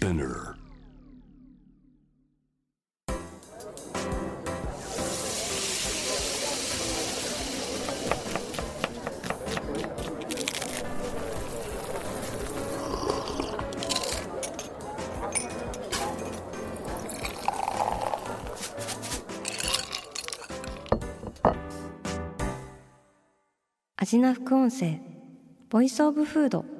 Spinner アジナ副音声Voice of Food 平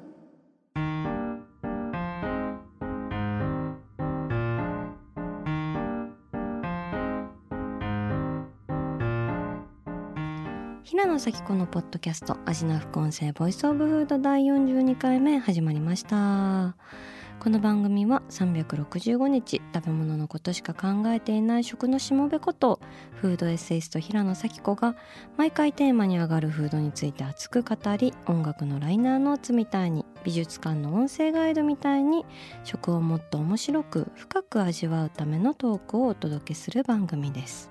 野紗季子のポッドキャスト味な副音声 Voice of Food 第42回目始まりました。この番組は365日食べ物のことしか考えていない食のしもべことフードエッセイスト平野紗季子が毎回テーマに上がるフードについて熱く語り音楽のライナーノーツみたいに美術館の音声ガイドみたいに食をもっと面白く深く味わうためのトークをお届けする番組です。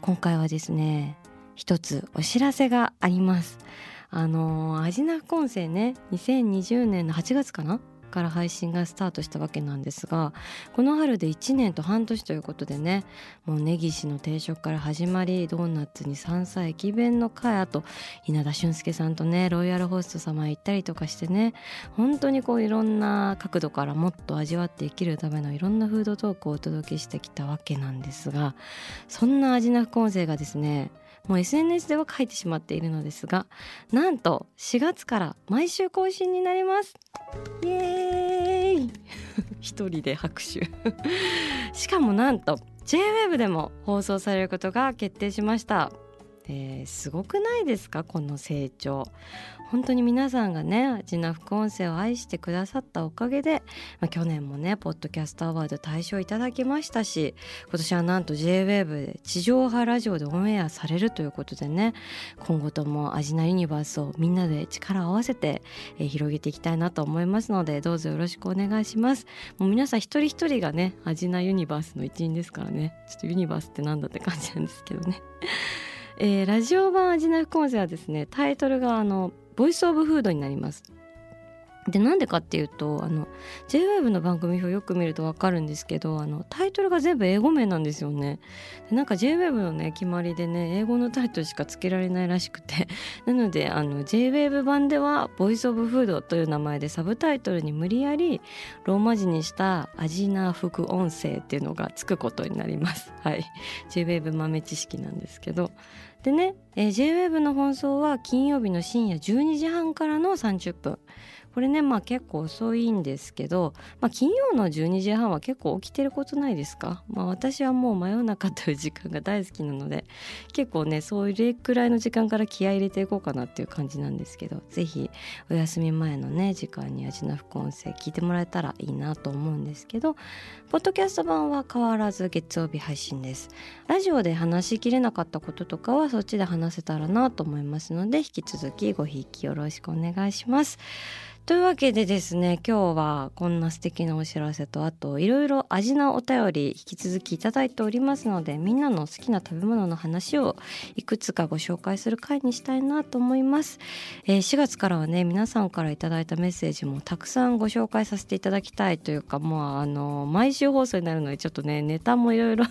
今回はですね一つお知らせがあります。あのアジナ副音声ね2020年の8月かな？から配信がスタートしたわけなんですがこの春で1年と半年ということでねもう根岸の定食から始まりドーナツに山菜駅弁の会あと稲田俊介さんとねロイヤルホスト様行ったりとかしてね本当にこういろんな角度からもっと味わって生きるためのいろんなフードトークをお届けしてきたわけなんですがそんな味な副音声がですねもう SNS では書いてしまっているのですがなんと4月から毎週更新になります。イエーイ。一人で拍手。しかもなんと JWEB でも放送されることが決定しました。えー、すごくないですか？この成長。本当に皆さんがねアジナ副音声を愛してくださったおかげで、まあ、去年もねポッドキャストアワード大賞いただきましたし今年はなんと JWAVE で地上波ラジオでオンエアされるということでね今後ともアジナユニバースをみんなで力を合わせて、えー、広げていきたいなと思いますのでどうぞよろしくお願いします。もう皆さん一人一人がね味なユニバースの一員ですからね。ちょっとユニバースってなんだって感じなんですけどね。えー、ラジオ版味な副音声はですねタイトルがあの Voice of Food になります。でなんでかっていうとあの JWEB の番組表よく見ると分かるんですけどあのタイトルが全部英語名なんですよね。でなんか JWAVE のね決まりでね英語のタイトルしか付けられないらしくて。なのであの JWEB 版では「ボイスオブフードという名前でサブタイトルに無理やりローマ字にした「アジナ副音声」っていうのがつくことになります。はい。JWEB 豆知識なんですけど。でね、えー、JWEB の放送は金曜日の深夜12時半からの30分。これねまあ結構遅いんですけど、まあ、金曜の12時半は結構起きてることないですか、まあ、私はもう真夜中という時間が大好きなので結構ねそういうくらいの時間から気合い入れていこうかなっていう感じなんですけど是非お休み前のね時間に味の副音声聞いてもらえたらいいなと思うんですけどポッドキャスト版は変わらず月曜日配信です。ラジオで話しきれなかったこととかはそっちで話せたらなと思いますので引き続きごひいきよろしくお願いします。というわけでですね今日はこんな素敵なお知らせとあといろいろ味なお便り引き続きいただいておりますのでみんなの好きな食べ物の話をいくつかご紹介する回にしたいなと思います、えー、4月からはね皆さんからいただいたメッセージもたくさんご紹介させていただきたいというかもうあの毎週放送になるのでちょっとねネタもいろいろ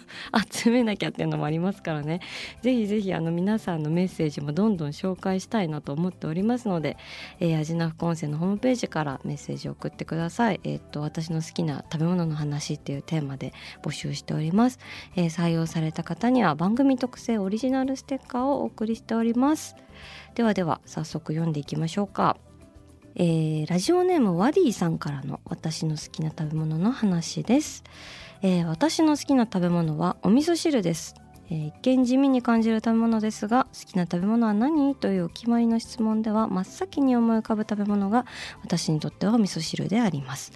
集めなきゃっていうのもありますからね。ぜひぜひあの皆さんのメッセージもどんどん紹介したいなと思っておりますので、えー、味な副音声のホームページページからメッセージを送ってください。えっ、と私の好きな食べ物の話っていうテーマで募集しております。えー、採用された方には番組特製オリジナルステッカーをお送りしております。ではでは早速読んでいきましょうか。えー、ラジオネームワディさんからの私の好きな食べ物の話です、えー、私の好きな食べ物はお味噌汁ですえー、一見地味に感じる食べ物ですが好きな食べ物は何というお決まりの質問では真っ先に思い浮かぶ食べ物が私にとってはお味噌汁であります。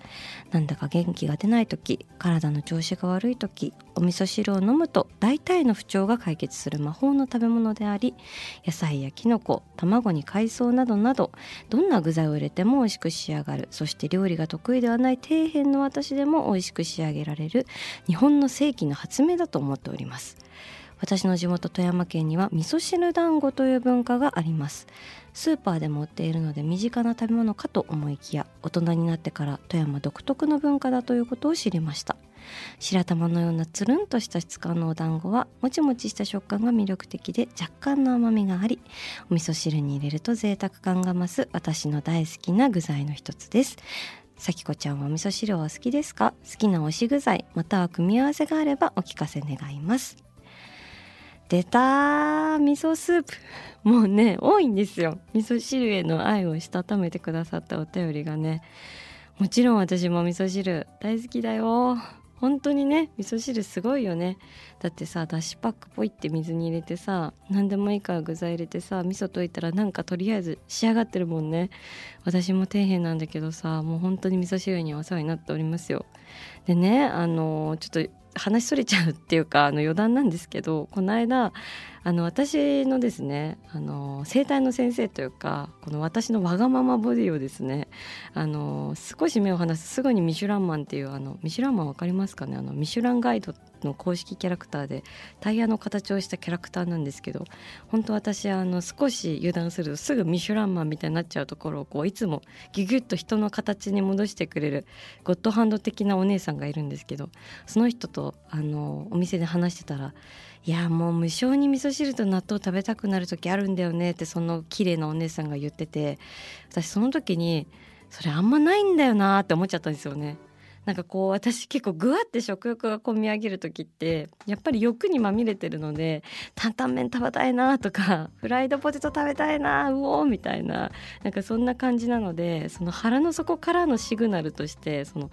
なんだか元気が出ない時体の調子が悪い時お味噌汁を飲むと大体の不調が解決する魔法の食べ物であり野菜やきのこ卵に海藻などなどどんな具材を入れても美味しく仕上がる。そして料理が得意ではない底辺の私でも美味しく仕上げられる日本の世紀の発明だと思っております。私の地元富山県には味噌汁団子という文化があります。スーパーでも売っているので身近な食べ物かと思いきや大人になってから富山独特の文化だということを知りました。白玉のようなつるんとした質感のお団子はもちもちした食感が魅力的で若干の甘みがありお味噌汁に入れると贅沢感が増す私の大好きな具材の一つです。さきこちゃんはお味噌汁は好きですか？好きな推し具材または組み合わせがあればお聞かせ願います。出た味噌スープ。もうね多いんですよ。味噌汁への愛をしたためてくださったお便りがね。もちろん私も味噌汁大好きだよ。本当にね味噌汁すごいよね。だってさだしパックポイって水に入れてさ何でもいいから具材入れてさ味噌溶いたらなんかとりあえず仕上がってるもんね。私も底辺なんだけどさもう本当に味噌汁にはお世話になっておりますよ。でねあのちょっと話しそれちゃうっていうかあの余談なんですけどこの間あの私のですねあの生体の先生というかこの私のわがままボディをですねあの少し目を離すすぐにミシュランマンっていうあのミシュランマン分かりますかね？あのミシュランガイドの公式キャラクターでタイヤの形をしたキャラクターなんですけど本当私あの少し油断するとすぐミシュランマンみたいになっちゃうところをこういつもギュギュッと人の形に戻してくれるゴッドハンド的なお姉さんがいるんですけどその人とあのお店で話してたらいやもう無性に味噌汁と納豆食べたくなる時あるんだよねってその綺麗なお姉さんが言ってて私その時にそれあんまないんだよなって思っちゃったんですよね。なんかこう私結構ぐわって食欲がこみ上げる時ってやっぱり欲にまみれてるので担々麺食べたいなとか フライドポテト食べたいなうおーみたいななんかそんな感じなのでその腹の底からのシグナルとしてその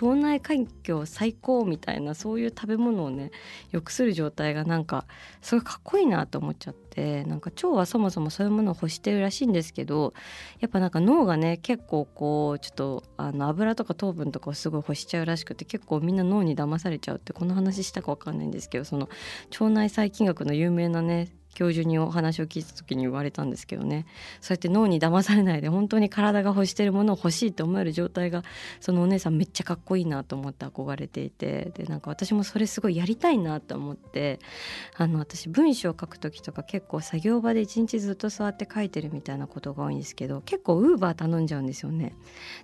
腸内環境最高みたいなそういう食べ物をね良くする状態がなんかすごいかっこいいなと思っちゃって。なんか腸はそもそもそういうものを欲してるらしいんですけどやっぱなんか脳がね結構こうちょっとあの油とか糖分とかをすごい欲しちゃうらしくて結構みんな脳に騙されちゃうってこの話したか分かんないんですけどその腸内細菌学の有名なね教授にお話を聞いた時に言われたんですけどねそうやって脳に騙されないで本当に体が欲してるものを欲しいと思える状態がそのお姉さんめっちゃかっこいいなと思って憧れていてでなんか私もそれすごいやりたいなと思ってあの私文章を書く時とか結構作業場で一日ずっと座って書いてるみたいなことが多いんですけど結構ウーバー頼んじゃうんですよね。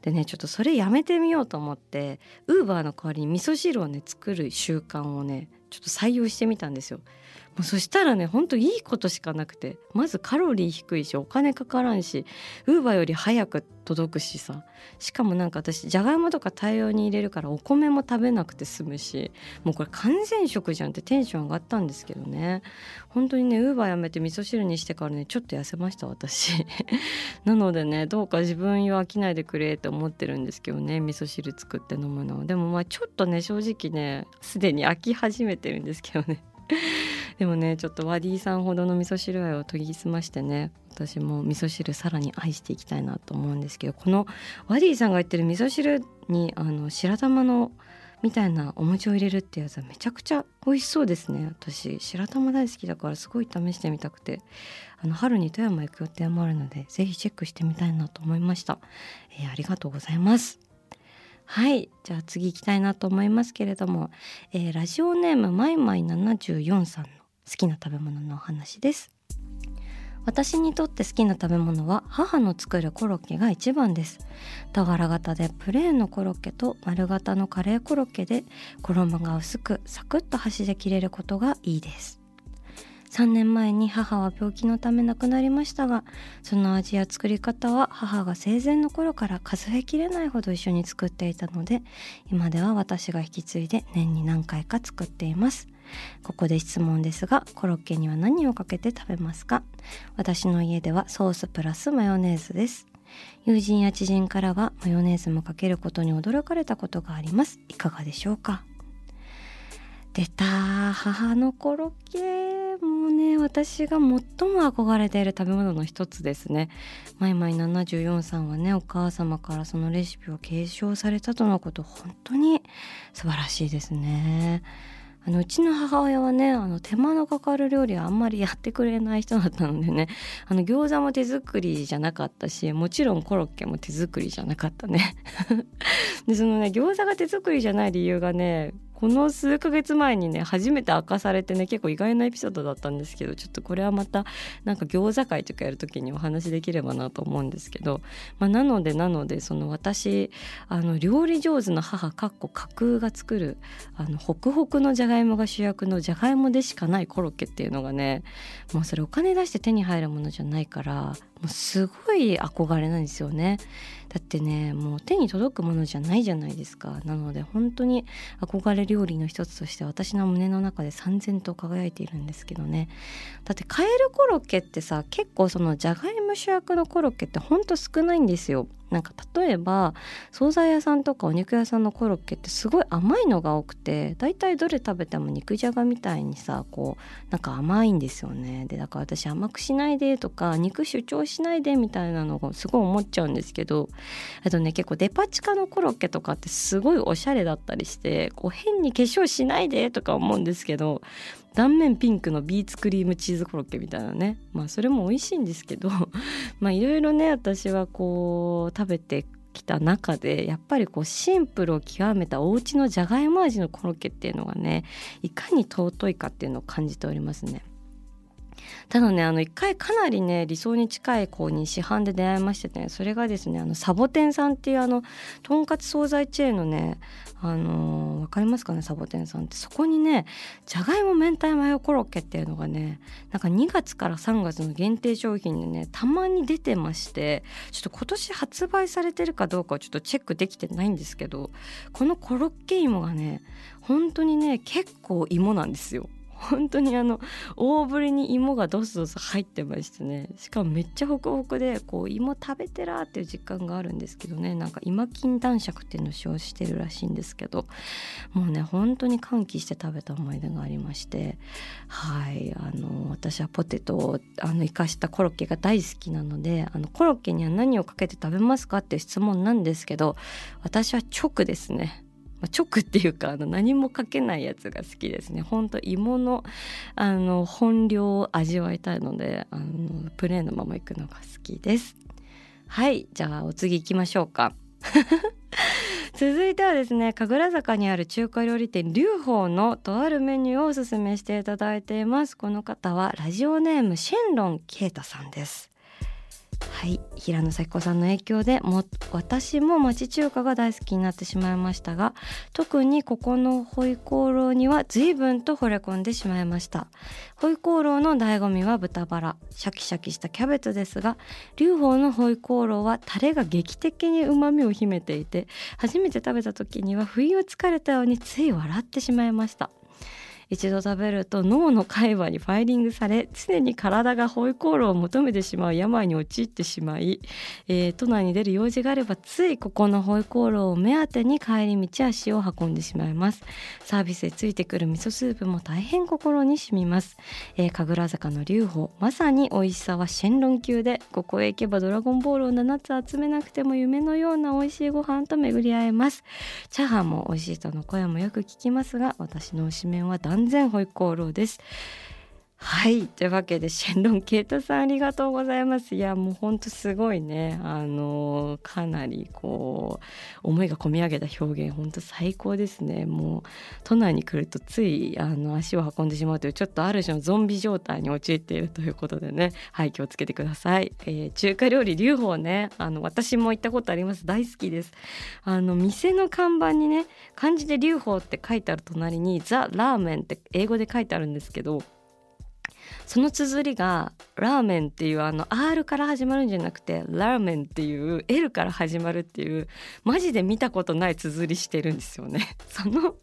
でねちょっとそれやめてみようと思ってウーバーの代わりに味噌汁をね作る習慣をねちょっと採用してみたんですよ。うそしたらねほんといいことしかなくてまずカロリー低いしお金かからんしウーバーより早く届くしさ。しかもなんか私じゃがいもとか大量に入れるからお米も食べなくて済むしもうこれ完全食じゃんってテンション上がったんですけどね。本当にねウーバーやめて味噌汁にしてからねちょっと痩せました私。なのでねどうか自分には飽きないでくれって思ってるんですけどね味噌汁作って飲むのでもまあちょっとね正直ねすでに飽き始めてるんですけどね。でもねちょっとワディさんほどの味噌汁愛を研ぎ澄ましてね私も味噌汁さらに愛していきたいなと思うんですけどこのワディさんが言ってる味噌汁にあの白玉のみたいなお餅を入れるってやつはめちゃくちゃ美味しそうですね。私白玉大好きだからすごい試してみたくてあの春に富山行く予定もあるのでぜひチェックしてみたいなと思いました、えー、ありがとうございます。はい。じゃあ次行きたいなと思いますけれども、えー、ラジオネームまいまい74さん好きな食べ物のお話です。私にとって好きな食べ物は母の作るコロッケが一番です。俵型でプレーンのコロッケと丸型のカレーコロッケで衣が薄くサクッと箸で切れることがいいです。3年前に母は病気のため亡くなりましたがその味や作り方は母が生前の頃から数えきれないほど一緒に作っていたので今では私が引き継いで年に何回か作っています。ここで質問ですがコロッケには何をかけて食べますか？私の家ではソースプラスマヨネーズです。友人や知人からはマヨネーズもかけることに驚かれたことがあります。いかがでしょうか？出た母のコロッケもうね私が最も憧れている食べ物の一つですね。マイマイ74さんはねお母様からそのレシピを継承されたとのこと本当に素晴らしいですね。あのうちの母親はねあの手間のかかる料理はあんまりやってくれない人だったのでね あの餃子も手作りじゃなかったしもちろんコロッケも手作りじゃなかったね。でそのね餃子が手作りじゃない理由がねこの数ヶ月前にね初めて明かされてね結構意外なエピソードだったんですけどちょっとこれはまたなんか餃子会とかやる時にお話できればなと思うんですけど、まあ、なのでなのでその私あの料理上手の母かっこ架空が作るあのホクホクのじゃがいもが主役のじゃがいもでしかないコロッケっていうのがねもうそれお金出して手に入るものじゃないからもうすごい憧れなんですよね。だってねもう手に届くものじゃないじゃないですか。なので本当に憧れ料理の一つとして私の胸の中で三千と輝いているんですけどね。だってカエルコロッケってさ結構そのじゃがいも主役のコロッケってほんと少ないんですよ。なんか例えば惣菜屋さんとかお肉屋さんのコロッケってすごい甘いのが多くてだいたいどれ食べても肉じゃがみたいにさこうなんか甘いんですよね。でだから私甘くしないでとか肉主張しないでみたいなのがすごい思っちゃうんですけどあとね結構デパ地下のコロッケとかってすごいおしゃれだったりしてこう変に化粧しないでとか思うんですけど断面ピンクのビーツクリームチーズコロッケみたいなねまあそれも美味しいんですけど まあいろいろね私はこう食べてきた中でやっぱりこうシンプルを極めたお家のじゃがいも味のコロッケっていうのがねいかに尊いかっていうのを感じておりますね。ただねあの一回かなりね理想に近い子に市販で出会いましてねそれがですねあのサボテンさんっていうあのとんかつ惣菜チェーンのねあのー、分かりますかねサボテンさんって。そこにねじゃがいも明太マヨコロッケっていうのがねなんか2月から3月の限定商品でねたまに出てましてちょっと今年発売されてるかどうかはちょっとチェックできてないんですけどこのコロッケ芋がね本当にね結構芋なんですよ。本当にあの大ぶりに芋がドスドス入ってましてね。しかもめっちゃホクホクでこう芋食べてらっていう実感があるんですけどね。なんか今金男爵っていうのを使用してるらしいんですけど。もうね本当に歓喜して食べた思い出がありまして。はい。あの私はポテトをあの生かしたコロッケが大好きなのであのコロッケには何をかけて食べますかっていう質問なんですけど私は直ですね。まあ、直っていうかあの何もかけないやつが好きですね。ほんと芋のあの本領を味わいたいのであのプレーンのまま行くのが好きです。はいじゃあお次行きましょうか。続いてはですね神楽坂にある中華料理店龍宝のとあるメニューをおすすめしていただいています。この方はラジオネームシェンロンケイタさんです。はい。平野咲子さんの影響でも私も町中華が大好きになってしまいましたが特にここのホイコーローには随分と惚れ込んでしまいました。ホイコーローの醍醐味は豚バラ。シャキシャキしたキャベツですが劉邦のホイコーローはタレが劇的に旨味を秘めていて初めて食べた時には不意をつかれたようについ笑ってしまいました。一度食べると脳の海馬にファイリングされ常に体がホイコーローを求めてしまう病に陥ってしまい、えー、都内に出る用事があればついここのホイコーローを目当てに帰り道足を運んでしまいます。サービスでついてくる味噌スープも大変心に染みます、えー、神楽坂の龍宝まさに美味しさはシェンロン級でここへ行けばドラゴンボールを7つ集めなくても夢のような美味しいご飯と巡り合えます。チャーハンも美味しいとの声もよく聞きますが私の推しメンは断完全ホイコーローです。はい。というわけでシェンロンケイタさんありがとうございます。いやもうほんとすごいね。あのかなりこう思いが込み上げた表現ほんと最高ですね。もう都内に来るとついあの足を運んでしまうというちょっとある種のゾンビ状態に陥っているということでね。はい気をつけてください、えー、中華料理龍宝ね。あの私も行ったことあります。大好きです。あの店の看板にね漢字で龍宝って書いてある隣にザ・ラーメンって英語で書いてあるんですけどその綴りがラーメンっていうあの R から始まるんじゃなくてラーメンっていう L から始まるっていうマジで見たことない綴りしてるんですよね。その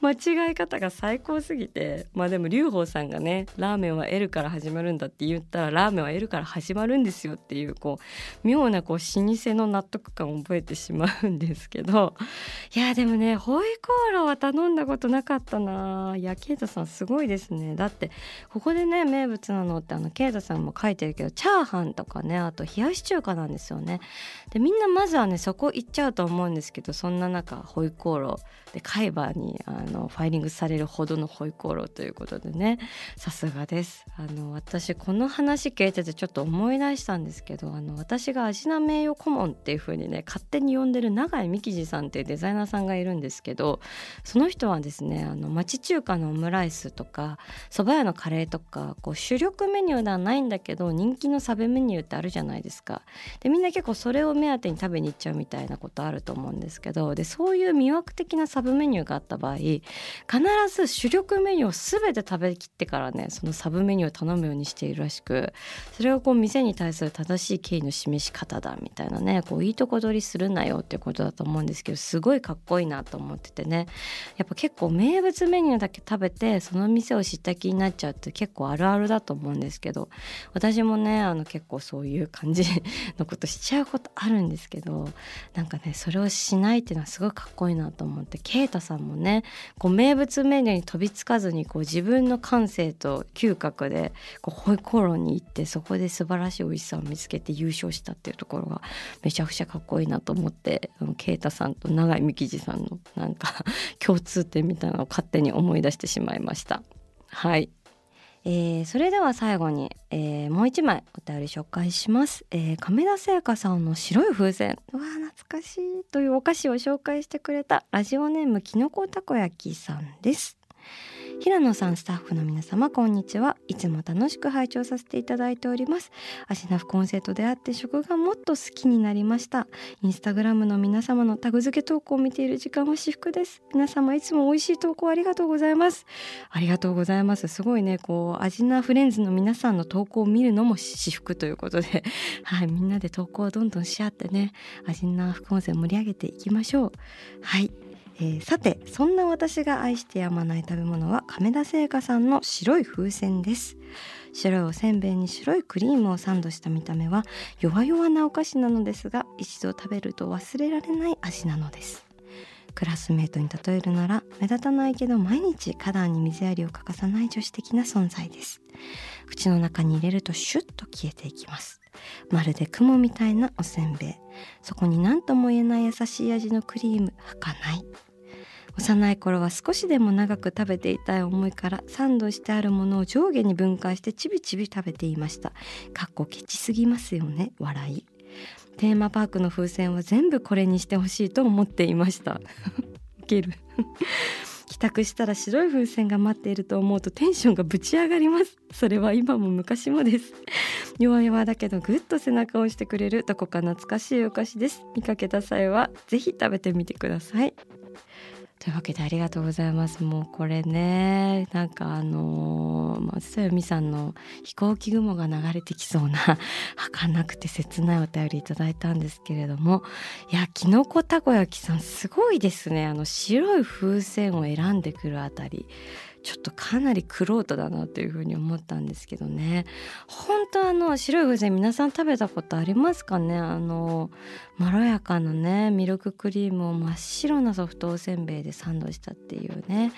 間違い方が最高すぎてまあでも劉邦さんがねラーメンは L から始まるんだって言ったらラーメンは L から始まるんですよっていうこう妙なこう老舗の納得感を覚えてしまうんですけどいやでもねホイコーローは頼んだことなかったな。いやケイトさんすごいですね。だってここでね名物なのってあのケイトさんも書いてるけどチャーハンとかねあと冷やし中華なんですよね。でみんなまずはねそこ行っちゃうと思うんですけどそんな中ホイコーローで海馬にあのファイリングされるほどのホイコーローということでね。さすがです。あの私この話聞いててちょっと思い出したんですけどあの私が味名名誉顧問っていう風にね勝手に呼んでる永井美希次さんっていうデザイナーさんがいるんですけどその人はですねあの町中華のオムライスとか蕎麦屋のカレーとかこう主力メニューではないんだけど人気のサブメニューってあるじゃないですか。でみんな結構それを目当てに食べに行っちゃうみたいなことあると思うんですけどでそういう魅惑的なサブメニューがあった場合必ず主力メニューを全て食べきってからねそのサブメニューを頼むようにしているらしくそれをこう店に対する正しい敬意の示し方だみたいなねこういいとこ取りするなよっていうことだと思うんですけどすごいかっこいいなと思っててね。やっぱ結構名物メニューだけ食べてその店を知った気になっちゃうって結構あるあるだと思うんですけど私もねあの結構そういう感じのことしちゃうことあるんですけどなんかねそれをしないっていうのはすごいかっこいいなと思って啓太さんもねこう名物メニューに飛びつかずにこう自分の感性と嗅覚でこうホイコーローに行ってそこで素晴らしい美味しさを見つけて優勝したっていうところがめちゃくちゃかっこいいなと思って啓太さんと永井美希次さんのなんか 共通点みたいなのを勝手に思い出してしまいました。はいえー、それでは最後に、えー、もう一枚お便り紹介します、えー、亀田製菓さんの白い風船。うわ懐かしい。というお菓子を紹介してくれたラジオネームきのこたこ焼きさんです。平野さんスタッフの皆様こんにちは。いつも楽しく拝聴させていただいております。アシナフコンセと出会って食がもっと好きになりました。インスタグラムの皆様のタグ付け投稿を見ている時間は至福です。皆様いつも美味しい投稿ありがとうございます。ありがとうございます。すごいねこうアジナフレンズの皆さんの投稿を見るのも至福ということで。はいみんなで投稿をどんどんし合ってねアジナ副音声盛り上げていきましょう。はい。えー、さてそんな私が愛してやまない食べ物は亀田製菓さんの白い風船です。白いおせんべいに白いクリームをサンドした見た目は弱々なお菓子なのですが一度食べると忘れられない味なのです。クラスメートに例えるなら目立たないけど毎日花壇に水やりを欠かさない女子的な存在です。口の中に入れるとシュッと消えていきます。まるで雲みたいなおせんべい。そこに何とも言えない優しい味のクリーム儚い。幼い頃は少しでも長く食べていたい思いからサンドしてあるものを上下に分解してちびちび食べていました。かっこケチすぎますよね笑い。テーマパークの風船は全部これにしてほしいと思っていました。ウケる。帰宅したら白い風船が待っていると思うとテンションがぶち上がります。それは今も昔もです。弱々だけどぐっと背中を押してくれるどこか懐かしいお菓子です。見かけた際はぜひ食べてみてください。というわけでありがとうございます。もうこれねなんかあの松任谷由実さんの飛行機雲が流れてきそうな 儚くて切ないお便りいただいたんですけれどもいやきのこたこ焼きさんすごいですね。あの白い風船を選んでくるあたり。ちょっとかなりクロートだなというふうに思ったんですけどね。本当あの白い風船皆さん食べたことありますかね？あのまろやかなねミルククリームを真っ白なソフトおせんべいでサンドしたっていうね。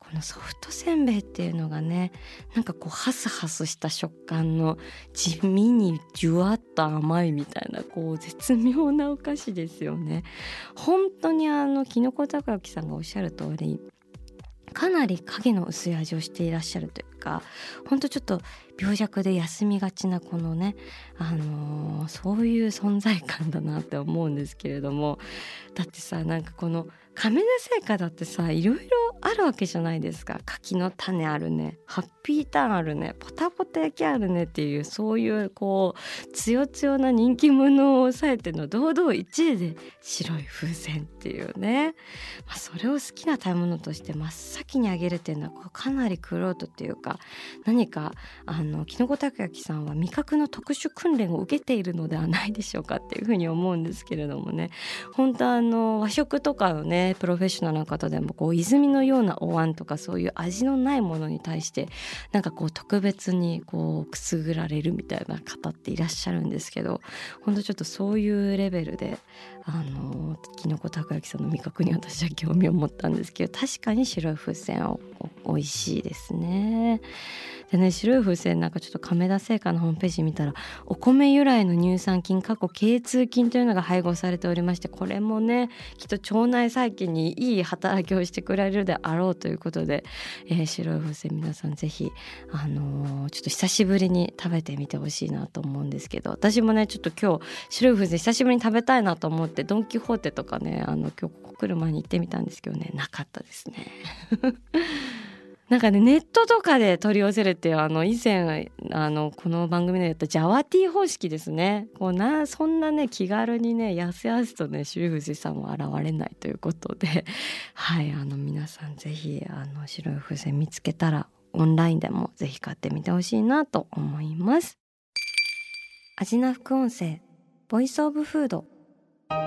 このソフトせんべいっていうのがねなんかこうハスハスした食感の地味にじゅわっと甘いみたいなこう絶妙なお菓子ですよね。本当にあのきのこたこ焼きさんがおっしゃる通りかなり影の薄い味をしていらっしゃるというかほんとちょっと病弱で休みがちなこのね、あのー、そういう存在感だなって思うんですけれどもだってさなんかこの亀田製菓だってさいろいろあるわけじゃないですか。柿の種あるね。ハッピーターンあるね。ポタポタ焼きあるねっていうそういうこう強強な人気者を抑えての堂々1位で白い風船っていうね、まあ、それを好きな食べ物として真っ先にあげるっていうのはこうかなりクロートっていうか何かあのきのこたこ焼きさんは味覚の特殊訓練を受けているのではないでしょうかっていうふうに思うんですけれどもね。本当あの和食とかのねプロフェッショナルな方でもこう泉のようなお椀とかそういう味のないものに対してなんかこう特別にこうくすぐられるみたいな方っていらっしゃるんですけどほんとちょっとそういうレベルであのきのこたこ焼きさんの味覚に私は興味を持ったんですけど確かに白い風船は美味しいですね。でね白い風船なんかちょっと亀田製菓のホームページ見たらお米由来の乳酸菌過去 K2 菌というのが配合されておりましてこれもねきっと腸内細菌にいい働きをしてくれるであろうということで、えー、白い風船皆さんぜひあのー、ちょっと久しぶりに食べてみてほしいなと思うんですけど私もねちょっと今日白い風船久しぶりに食べたいなと思ってドン・キホーテとかねあの今日ここ来る前に行ってみたんですけどねなかったですね。なんかねネットとかで取り寄せるっていうあの以前あのこの番組でやったジャワティー方式ですね。こうなそんなね気軽にねやすやすとね白い富士山は現れないということで。はいあの皆さんぜひあの白い風船見つけたらオンラインでもぜひ買ってみてほしいなと思います。味な副音声ボイスオブフード。は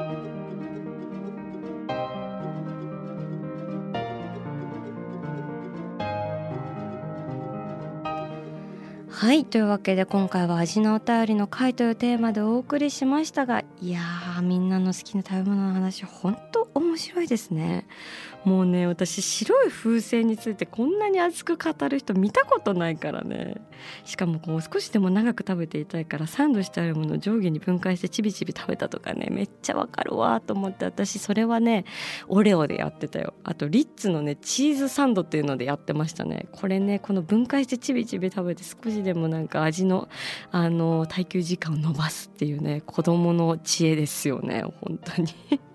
いというわけで今回は味のお便りの会というテーマでお送りしましたがいやーみんなの好きな食べ物の話本当面白いですね。もうね私白い風船についてこんなに熱く語る人見たことないからね。しかもこう少しでも長く食べていたいからサンドしてあるものを上下に分解してちびちび食べたとかねめっちゃわかるわと思って私それはねオレオでやってたよ。あとリッツのねチーズサンドっていうのでやってましたね。これねこの分解してちびちび食べて少しでもなんか味のあの耐久時間を伸ばすっていうね子供の知恵ですよね本当に。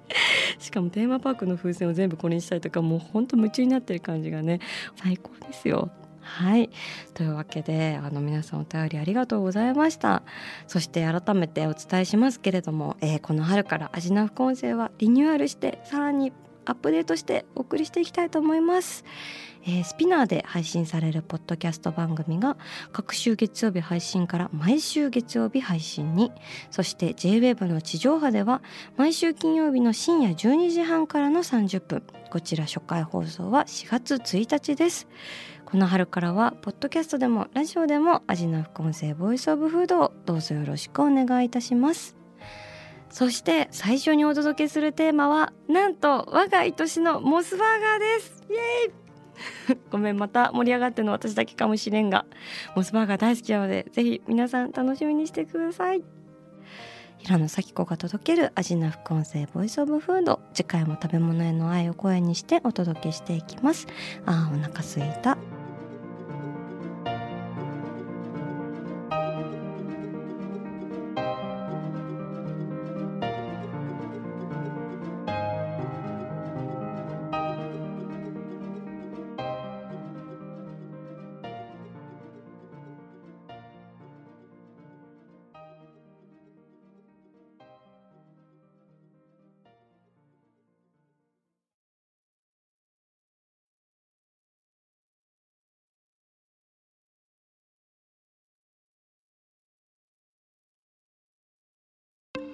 しかもテーマパークの風船を全部これにしたりとかもうほんと夢中になってる感じがね最高ですよ。はいというわけであの皆さんお便りありがとうございましたそして改めてお伝えしますけれども、えー、この春からアジナ副音声はリニューアルしてさらにアップデートしてお送りしていきたいと思います。えー、スピナーで配信されるポッドキャスト番組が各週月曜日配信から毎週月曜日配信に。そして JWEB の地上波では毎週金曜日の深夜12時半からの30分。こちら初回放送は4月1日です。この春からはポッドキャストでもラジオでも味の副音声ボイスオブフードをどうぞよろしくお願いいたします。そして最初にお届けするテーマはなんと我が愛しのモスバーガーです。イエーイ！ごめんまた盛り上がってるの私だけかもしれんがモスバーガー大好きなのでぜひ皆さん楽しみにしてください。平野咲子が届ける味な副音声ボイスオブフード。次回も食べ物への愛を声にしてお届けしていきます。あーお腹すいた。